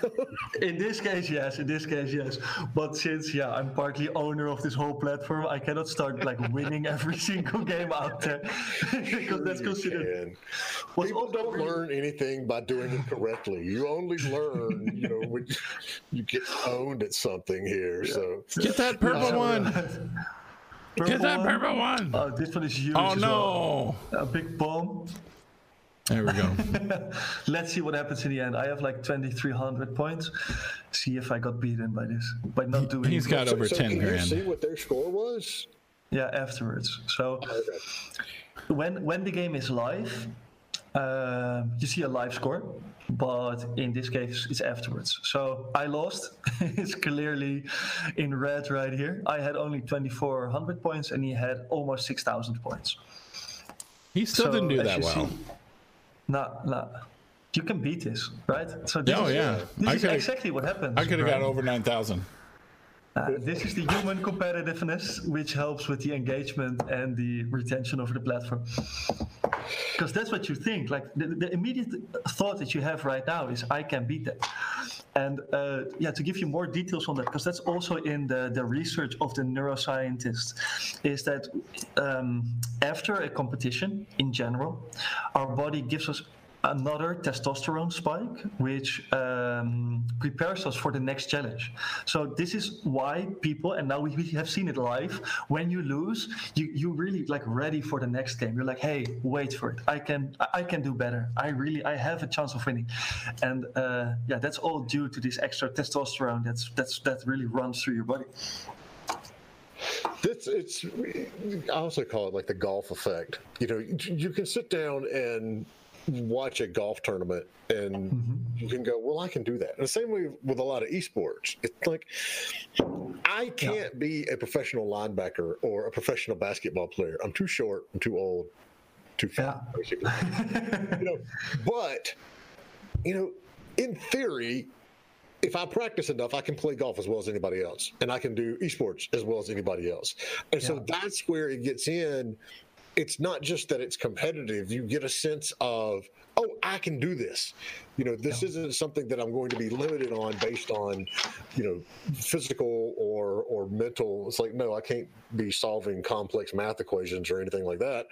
in this case, yes. In this case, yes. But since yeah, I'm partly owner of this whole platform, I cannot start like winning every single game out there because that's considered.
People don't really... learn anything by doing it correctly. You only learn, you know, when you get owned at something here. Yeah. So
get that purple one. Get that purple one.
Oh, this one is huge.
Oh no!
Well. A big bomb.
There we go.
Let's see what happens in the end. I have like 2,300 points. See if I got beaten by this by not doing.
He's got over so, 10 can grand.
You see what their score was?
Yeah, afterwards. So okay. when when the game is live, uh, you see a live score, but in this case, it's afterwards. So I lost. it's clearly in red right here. I had only 2,400 points, and he had almost 6,000 points.
He still so, didn't do that well.
no, no. You can beat this, right? So this
oh
is,
yeah,
this is exactly what happened.
I could have right? got over 9,000.
Uh, this is the human competitiveness, which helps with the engagement and the retention of the platform. Because that's what you think. Like the, the, immediate thought that you have right now is, I can beat that. And uh, yeah, to give you more details on that, because that's also in the, the research of the neuroscientists, is that um, after a competition in general, our body gives us another testosterone spike, which um, prepares us for the next challenge. So this is why people, and now we, have seen it live. When you lose, you you really like ready for the next game. You're like, hey, wait for it. I can I can do better. I really I have a chance of winning, and uh, yeah, that's all due to this extra testosterone that's that's that really runs through your body.
It's, it's I also call it like the golf effect. You know, you can sit down and watch a golf tournament and mm-hmm. you can go, well, I can do that. And the same way with a lot of esports. It's like I can't yeah. be a professional linebacker or a professional basketball player. I'm too short. I'm too old. Too fat. Yeah. Basically. you know, but you know, in theory, if I practice enough, I can play golf as well as anybody else, and I can do esports as well as anybody else. And yeah. so that's where it gets in it's not just that it's competitive. You get a sense of, oh, I can do this. You know, this isn't something that I'm going to be limited on based on, you know, physical or or mental. It's like, no, I can't be solving complex math equations or anything like that.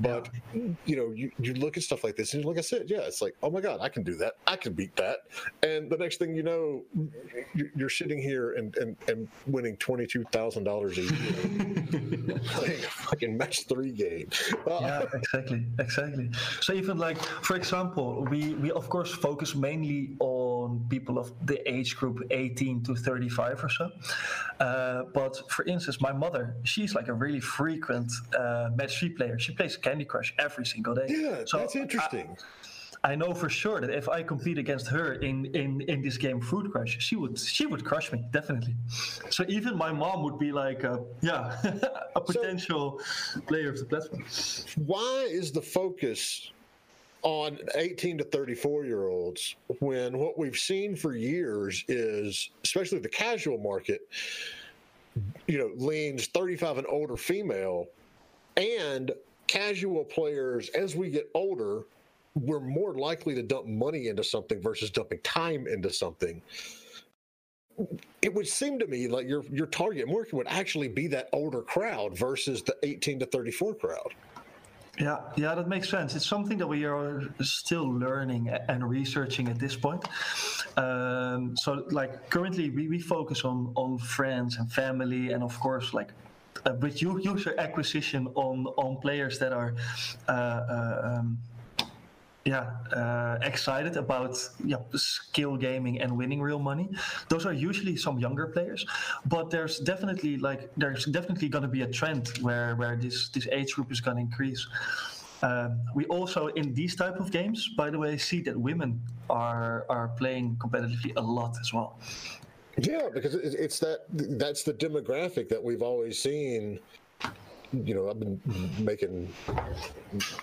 But you know, you, you look at stuff like this, and like I said, yeah, it's like, oh my God, I can do that. I can beat that. And the next thing you know, you're sitting here and and, and winning twenty two thousand dollars a year playing a fucking match three game.
yeah, exactly, exactly. So even like, for example, we we of course focus mainly on people of the age group 18 to 35 or so. Uh, but for instance, my mother, she's like a really frequent uh, match three player. She plays Candy Crush every single day.
Yeah, so that's interesting.
I, I know for sure that if I compete against her in, in, in this game Fruit Crush, she would she would crush me definitely. So even my mom would be like, uh, yeah, a potential so, player of the platform.
Why is the focus on 18 to 34 year olds when what we've seen for years is especially the casual market you know leans 35 and older female and casual players as we get older we're more likely to dump money into something versus dumping time into something. It would seem to me like your your target market would actually be that older crowd versus the 18 to 34 crowd
Yeah, yeah, that makes sense. It's something that we are still learning and researching at this point. Um, so, like currently, we, we focus on on friends and family, and of course, like uh, with user acquisition on on players that are. Uh, uh, um, yeah, uh, excited about yeah, skill gaming and winning real money. Those are usually some younger players, but there's definitely like there's definitely going to be a trend where where this this age group is going to increase. Um, we also in these type of games, by the way, see that women are are playing competitively a lot as well.
Yeah, because it's that that's the demographic that we've always seen you know, I've been making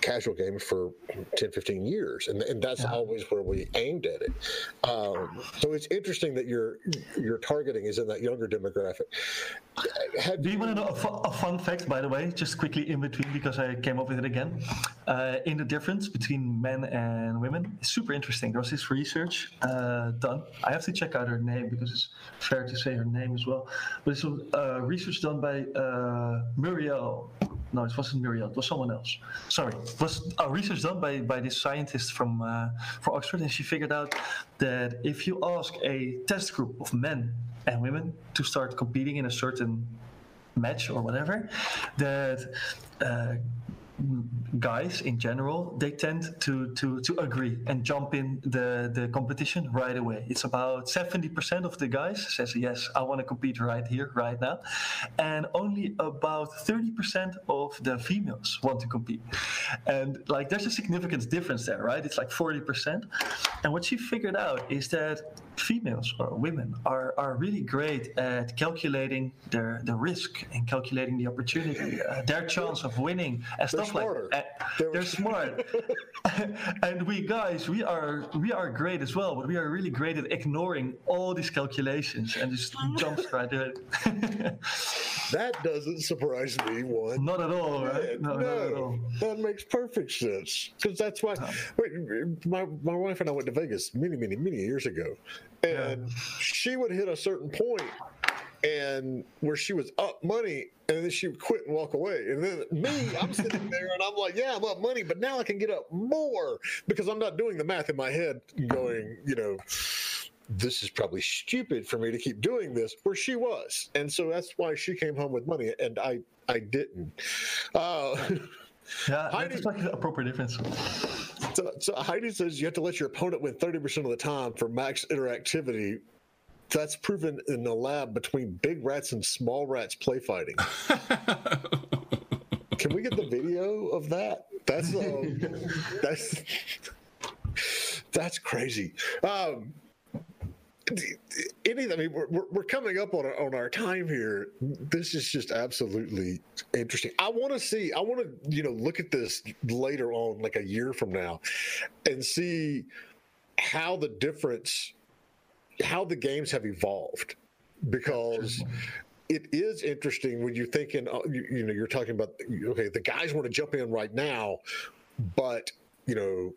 casual games for 10, 15 years, and, and that's yeah. always where we aimed at it. Um, so it's interesting that your your targeting is in that younger demographic.
Have Do you, want to know a, fu- a, fun fact, by the way, just quickly in between because I came up with it again? Uh, in the difference between men and women, it's super interesting. There was this research uh, done. I have to check out her name because it's fair to say her name as well. But it's uh, research done by uh, No, it wasn't Muriel. It was someone else. Sorry, it was a research done by by this scientist from uh, from Oxford, and she figured out that if you ask a test group of men and women to start competing in a certain match or whatever, that uh, guys in general they tend to to to agree and jump in the the competition right away. It's about 70% of the guys says yes i want to compete right here right now. And only about 30% of the females want to compete. And like there's a significant difference there right? It's like 40% and what she figured out is that females or women are, are really great at calculating their the risk and calculating the opportunity, uh, their chance of winning and stuff
smarter.
like that. They're, they're smart. and we guys, we are we are great as well, but we are really great at ignoring all these calculations and just jump right to it.
That doesn't surprise me one.
Not at all, right?
No, no that makes perfect sense because that's why. Wait, my my wife and I went to Vegas many, many, many years ago, and yeah. she would hit a certain point and where she was up money and then she would quit and walk away and then me i'm sitting there and i'm like yeah i'm up money but now i can get up more because i'm not doing the math in my head going you know this is probably stupid for me to keep doing this where she was and so that's why she came home with money and i i didn't uh,
yeah that's like an appropriate difference
so, so Heidi says you have to let your opponent win 30% of the time for max interactivity. That's proven in the lab between big rats and small rats play fighting. Can we get the video of that? That's um, that's that's crazy. Um, any, I mean, we're, we're coming up on our, on our time here. This is just absolutely interesting. I want to see, I want to, you know, look at this later on, like a year from now, and see how the difference, how the games have evolved, because it is interesting when you're thinking, uh, you, you know, you're talking about, okay, the guys want to jump in right now, but you know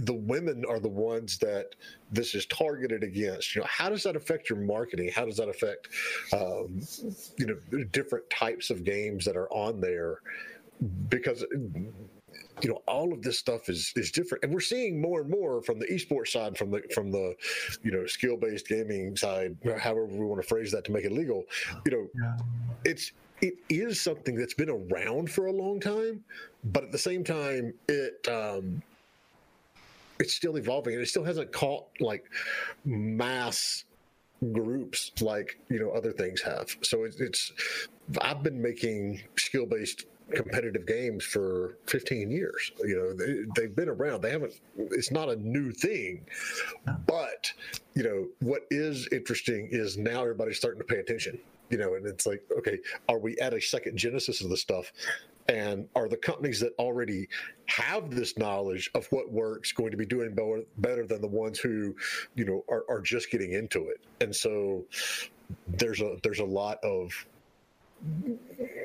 the women are the ones that this is targeted against. You know how does that affect your marketing? How does that affect um, you know different types of games that are on there? Because you know all of this stuff is is different. And we're seeing more and more from the esports side from the from the you know skill based gaming side however we want to phrase that to make it legal. You know yeah. it's it is something that's been around for a long time, but at the same time, it um, it's still evolving and it still hasn't caught like mass groups like you know other things have. So it's, it's I've been making skill based competitive games for 15 years. You know, they, have been around. They haven't. It's not a new thing, but you know what is interesting is now everybody's starting to pay attention you know, and it's like, okay, are we at a second genesis of the stuff? And are the companies that already have this knowledge of what works going to be doing better, better than the ones who, you know, are, are just getting into it? And so there's a there's a lot of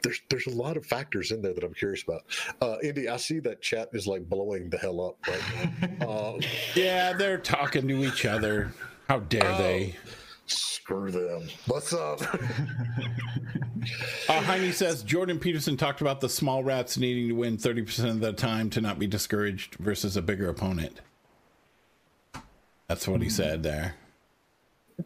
there's there's a lot of factors in there that I'm curious about. Uh, Indy, I see that chat is like blowing the hell up right now.
Uh, yeah, they're talking to each other. How dare uh, they?
Screw them. What's up?
Uh, Jaime says Jordan Peterson talked about the small rats needing to win 30% of the time to not be discouraged versus a bigger opponent. That's what he said there.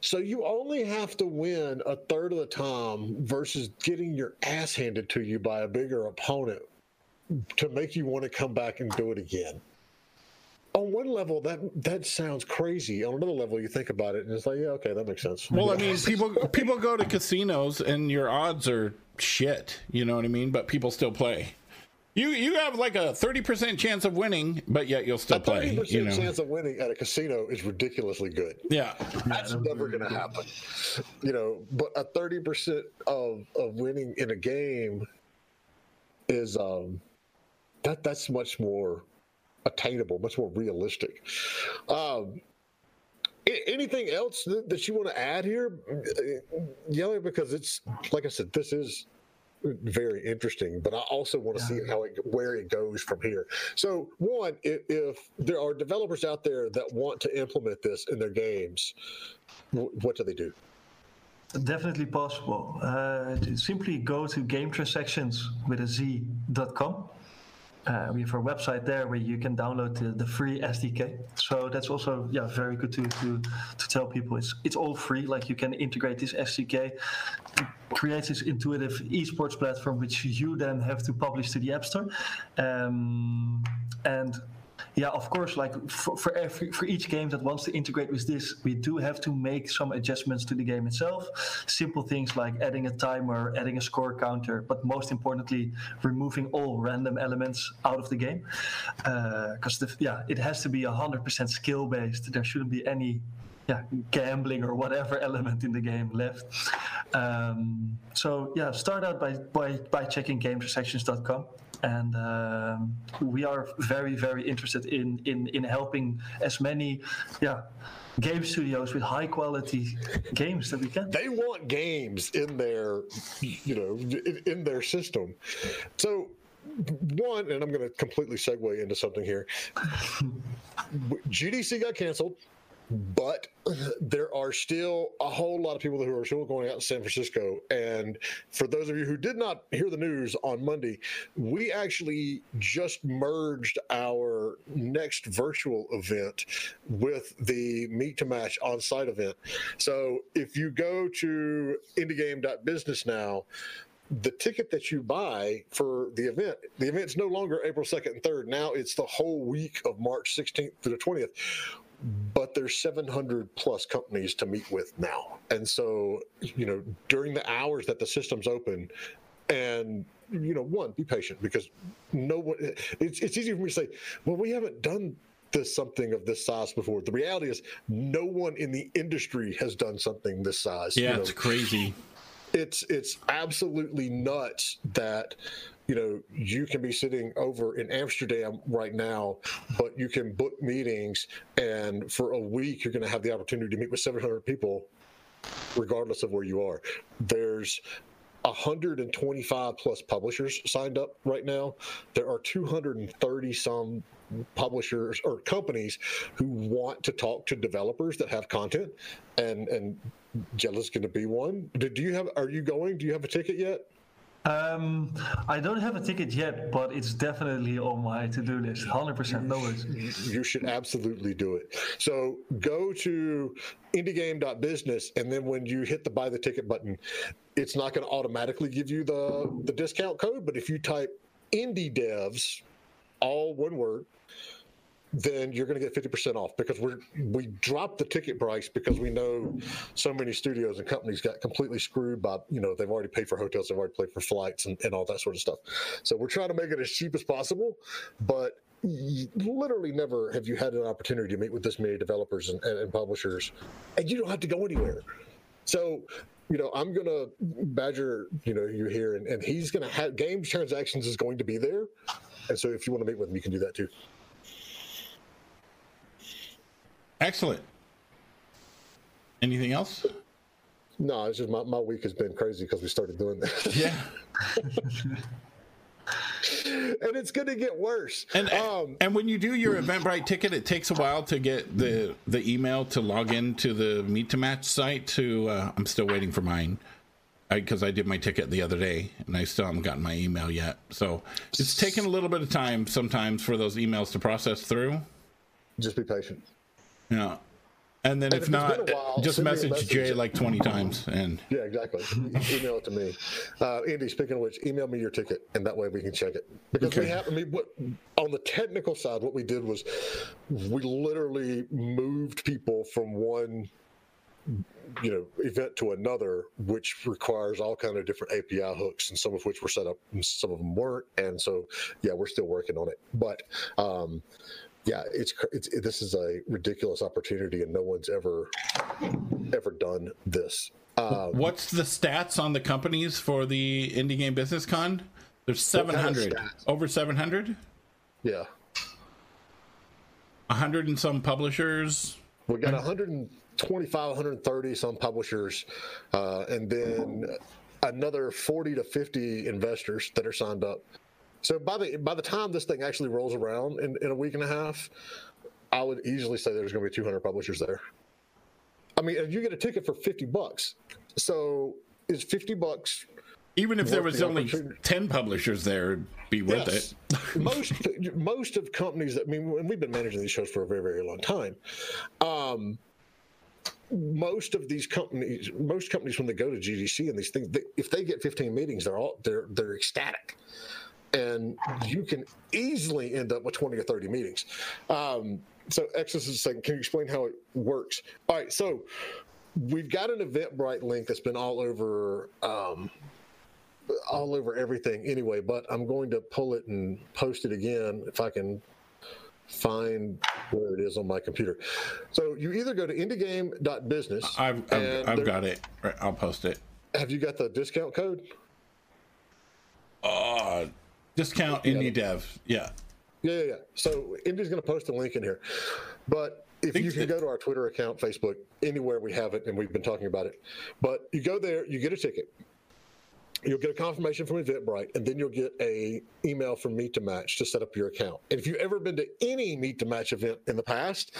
So you only have to win a third of the time versus getting your ass handed to you by a bigger opponent to make you want to come back and do it again. On one level, that that sounds crazy. On another level, you think about it and it's like, yeah, okay, that makes sense.
Well, I mean, people people go to casinos and your odds are shit. You know what I mean? But people still play. You you have like a thirty percent chance of winning, but yet you'll still
a
play.
thirty
You know?
chance of winning at a casino is ridiculously good.
Yeah,
That's never going to happen, you know. But a thirty percent of of winning in a game is um that that's much more attainable, much more realistic. Um, anything else that, that you want to add here, Jelle? Because it's like I said, this is very interesting, but I also want to see how it where it goes from here. So, one, if, if there are developers out there that want to implement this in their games, wh- what do they do?
Definitely possible. Uh, simply go to game transactions with a z.com. Uh, we have our website there where you can download the, the free SDK. So that's also yeah very good to, to to tell people it's it's all free. Like you can integrate this SDK, create this intuitive esports platform which you then have to publish to the App Store, um, and yeah, of course, like for, for every for each game that wants to integrate with this, we do have to make some adjustments to the game itself. Simple things like adding a timer, adding a score counter, but most importantly, removing all random elements out of the game. Because yeah, it has to be hundred percent skill based. There shouldn't be any yeah, gambling or whatever element in the game left. Um, so yeah, start out by by, by checking gametransactions.com. And um, we are very, very interested in, in, in helping as many, yeah, game studios with high quality games that we can.
They want games in their, you know, in, in their system. So, one, and I'm going to completely segue into something here. GDC got canceled. But there are still a whole lot of people who are still going out to San Francisco. And for those of you who did not hear the news on Monday, we actually just merged our next virtual event with the Meet to Match on site event. So if you go to indiegame.business now, the ticket that you buy for the event, the event's no longer April 2nd and 3rd. Now it's the whole week of March 16th to the 20th but there's 700 plus companies to meet with now. And so, you know, during the hours that the system's open, and you know, one, be patient because no one. It's it's easy for me to say, well, we haven't done this something of this size before. The reality is, no one in the industry has done something this size.
yeah,
You know,
it's crazy.
it's it's absolutely nuts that you know you can be sitting over in Amsterdam right now, but you can book meetings, and for a week you're going to have the opportunity to meet with 700 people, regardless of where you are. There's 125 plus publishers signed up right now. There are 230 some publishers or companies who want to talk to developers that have content, and and Jelle's going to be one. Do, do you have? Are you going? Do you have a ticket yet?
Um, I don't have a ticket yet, but it's definitely on my to do list. 100%. No worries.
You should absolutely do it. So go to indiegame.business, and then when you hit the buy the ticket button, it's not going to automatically give you the the discount code. But if you type indie devs, all one word, then you're going to get 50% off because we're we dropped the ticket price because we know so many studios and companies got completely screwed by you know they've already paid for hotels they've already paid for flights and, and all that sort of stuff. So we're trying to make it as cheap as possible but literally never have you had an opportunity to meet with this many developers and, and, and publishers and you don't have to go anywhere. So you know i'm gonna badger you know you here and, and he's gonna have games transactions is going to be there. And so if you want to meet with him you can do that too
Excellent. Anything else?
No, it's just my, my week has been crazy because we started doing this.
Yeah.
and it's going to get worse.
And
um,
and when you do your Eventbrite ticket, it takes a while to get the the email to log into the Meet to Match site. To uh, I'm still waiting for mine because I, I, did my ticket the other day and I still haven't gotten my email yet. So it's taking a little bit of time sometimes for those emails to process through.
Just be patient.
Yeah. And then and if, if not, while, just message, message, Jay like 20 times. and
Yeah, exactly. email it to me. Uh, Andy, speaking of which, email me your ticket and that way we can check it. Because okay. we have, I mean, what, on the technical side, what we did was we literally moved people from one you know event to another which requires all kind of different api hooks and some of which were set up and some of them weren't and so yeah we're still working on it but um yeah it's, it's it, this is a ridiculous opportunity and no one's ever ever done this.
Um, what's the stats on the companies for the indie game business con? There's 700 kind of over 700
yeah.
100 and some publishers.
We got 100 25, 130 some publishers, uh, and then another 40 to 50 investors that are signed up. So by the by the time this thing actually rolls around in, in a week and a half, I would easily say there's going to be 200 publishers there. I mean, if you get a ticket for 50 bucks. So is 50 bucks
even if there was the only 10 publishers there be worth
yes. it most most of companies that i mean we've been managing these shows for a very very long time um, most of these companies, most companies, when they go to GDC and these things, they, if they get 15 meetings, they're all they're they're ecstatic, and you can easily end up with 20 or 30 meetings. Um, so Exodus is saying, can you explain how it works? All right, so we've got an Eventbrite link that's been all over. Um, all over everything anyway, but I'm going to pull it and post it again if I can find where it is on my computer. So you either go to indiegame.business.
I've, I've, I've got it. I'll post it.
Have you got the discount code?
Uh, discount indie dev. Yeah.
Yeah, yeah, yeah. So Indy's going to post a link in here. But if you can go to our Twitter account, Facebook, anywhere we have it, and we've been talking about it. But you go there, you get a ticket you'll get a confirmation from Eventbrite, and then you'll get a email from Meet to Match to set up your account. And if you've ever been to any Meet to Match event in the past,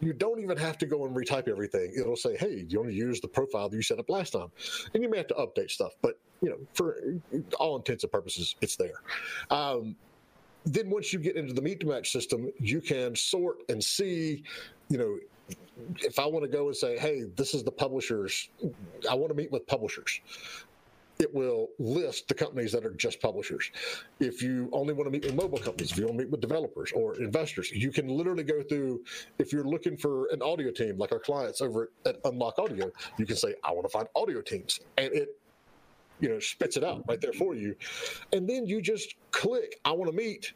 you don't even have to go and retype everything. It'll say, "Hey, you want to use the profile that you set up last time?" And you may have to update stuff, but you know, for all intents and purposes, it's there. Um, then once you get into the Meet to Match system, you can sort and see, you know, if I want to go and say, hey, this is the publishers, I want to meet with publishers it will list the companies that are just publishers. If you only want to meet with mobile companies, if you want to meet with developers or investors, you can literally go through. If you're looking for an audio team, like our clients over at Unlock Audio, you can say, "I want to find audio teams," and it, you know, spits it out right there for you. And then you just click, "I want to meet,"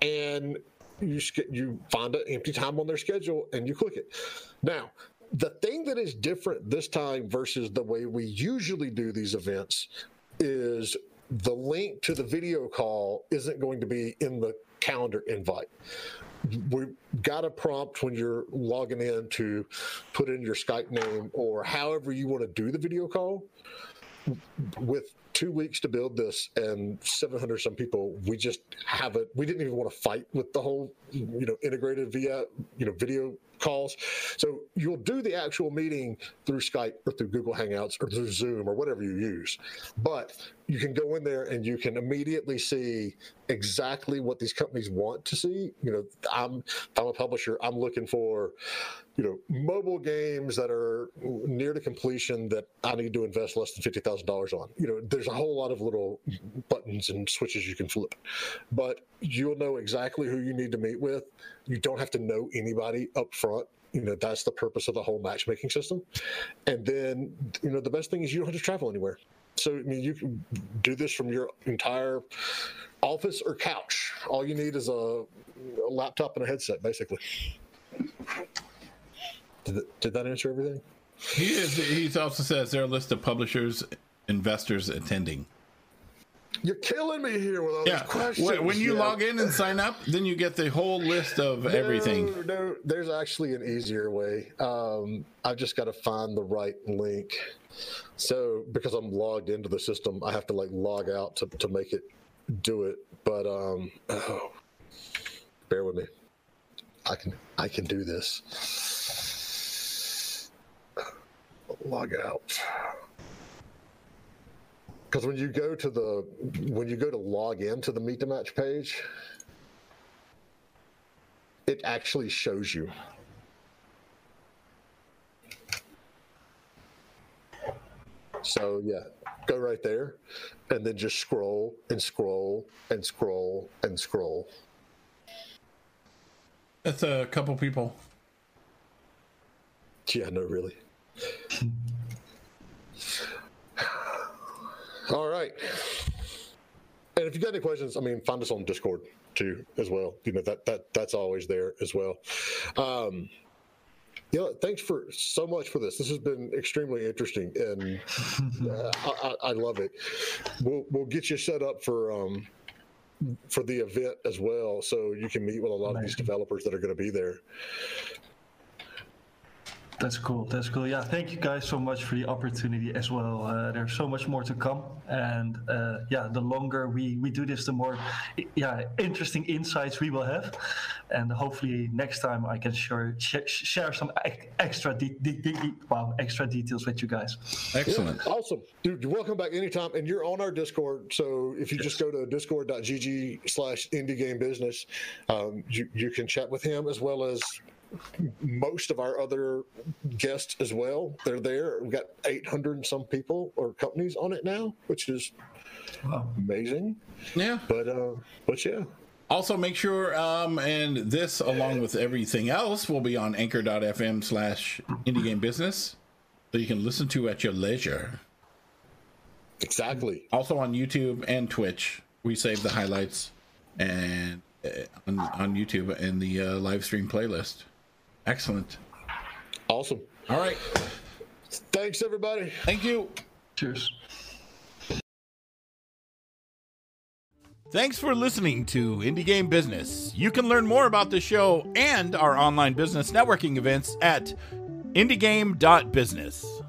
and you you find an empty time on their schedule and you click it. Now, the thing that is different this time versus the way we usually do these events is the link to the video call isn't going to be in the calendar invite. We've got a prompt when you're logging in to put in your Skype name or however you want to do the video call. With two weeks to build this and 700 some people, we just haven't, we didn't even want to fight with the whole, you know, integrated via, you know, video calls. So you'll do the actual meeting through Skype or through Google Hangouts or through Zoom or whatever you use. But you can go in there and you can immediately see exactly what these companies want to see. You know, I'm I'm a publisher. I'm looking for, you know, mobile games that are near to completion that I need to invest less than fifty thousand dollars on. You know, there's a whole lot of little buttons and switches you can flip, but you'll know exactly who you need to meet with. You don't have to know anybody up front you know that's the purpose of the whole matchmaking system and then you know the best thing is you don't have to travel anywhere so I mean, you can do this from your entire office or couch. All you need is a, a laptop and a headset, basically. Did, that, did that answer everything?
He is. He also says there are a list of publishers, investors attending.
You're killing me here with all yeah. these questions.
When you yeah. log in and sign up, then you get the whole list of
no,
everything.
No, there's actually an easier way. Um, I've just got to find the right link. So because I'm logged into the system, I have to like log out to, to make it do it. But um, oh, bear with me. I can I can do this. Log out. Because when you go to the when you go to log into the Meet to Match page, it actually shows you. So yeah, go right there, and then just scroll and scroll and scroll and scroll.
That's a couple people.
Yeah, no, really. Right. And if you got any questions, I mean, find us on Discord too, as well. You know that that that's always there as well. Um, yeah, thanks for so much for this. This has been extremely interesting, and uh, I, I, love it. We'll we'll get you set up for um, for the event as well, so you can meet with a lot of these developers that are going to be there.
That's cool. That's cool. Yeah, thank you guys so much for the opportunity as well. Uh, there's so much more to come, and uh, yeah, the longer we we do this, the more yeah interesting insights we will have, and hopefully next time I can share sh- share some extra de- de- de- wow extra details with you guys.
Excellent.
Yeah, awesome. Dude, you're welcome back anytime. And you're on our Discord. So if you just go to discord.gg slash indie game business, um, you, you can chat with him as well as most of our other guests as well. They're there. We've got 800 and some people or companies on it now, which is
Wow.
amazing.
Yeah.
But, uh, but yeah.
Also, make sure, um, and this, along with everything else, will be on anchor.fm slash indie game business. So you can listen to at your leisure.
Exactly.
Also on YouTube and Twitch, we save the highlights and uh, on, on YouTube in the uh, live stream playlist. Excellent.
Awesome.
All right.
Thanks, everybody.
Thank you.
Cheers.
Thanks for listening to Indie Game Business. You can learn more about the show and our online business networking events at indiegame.business.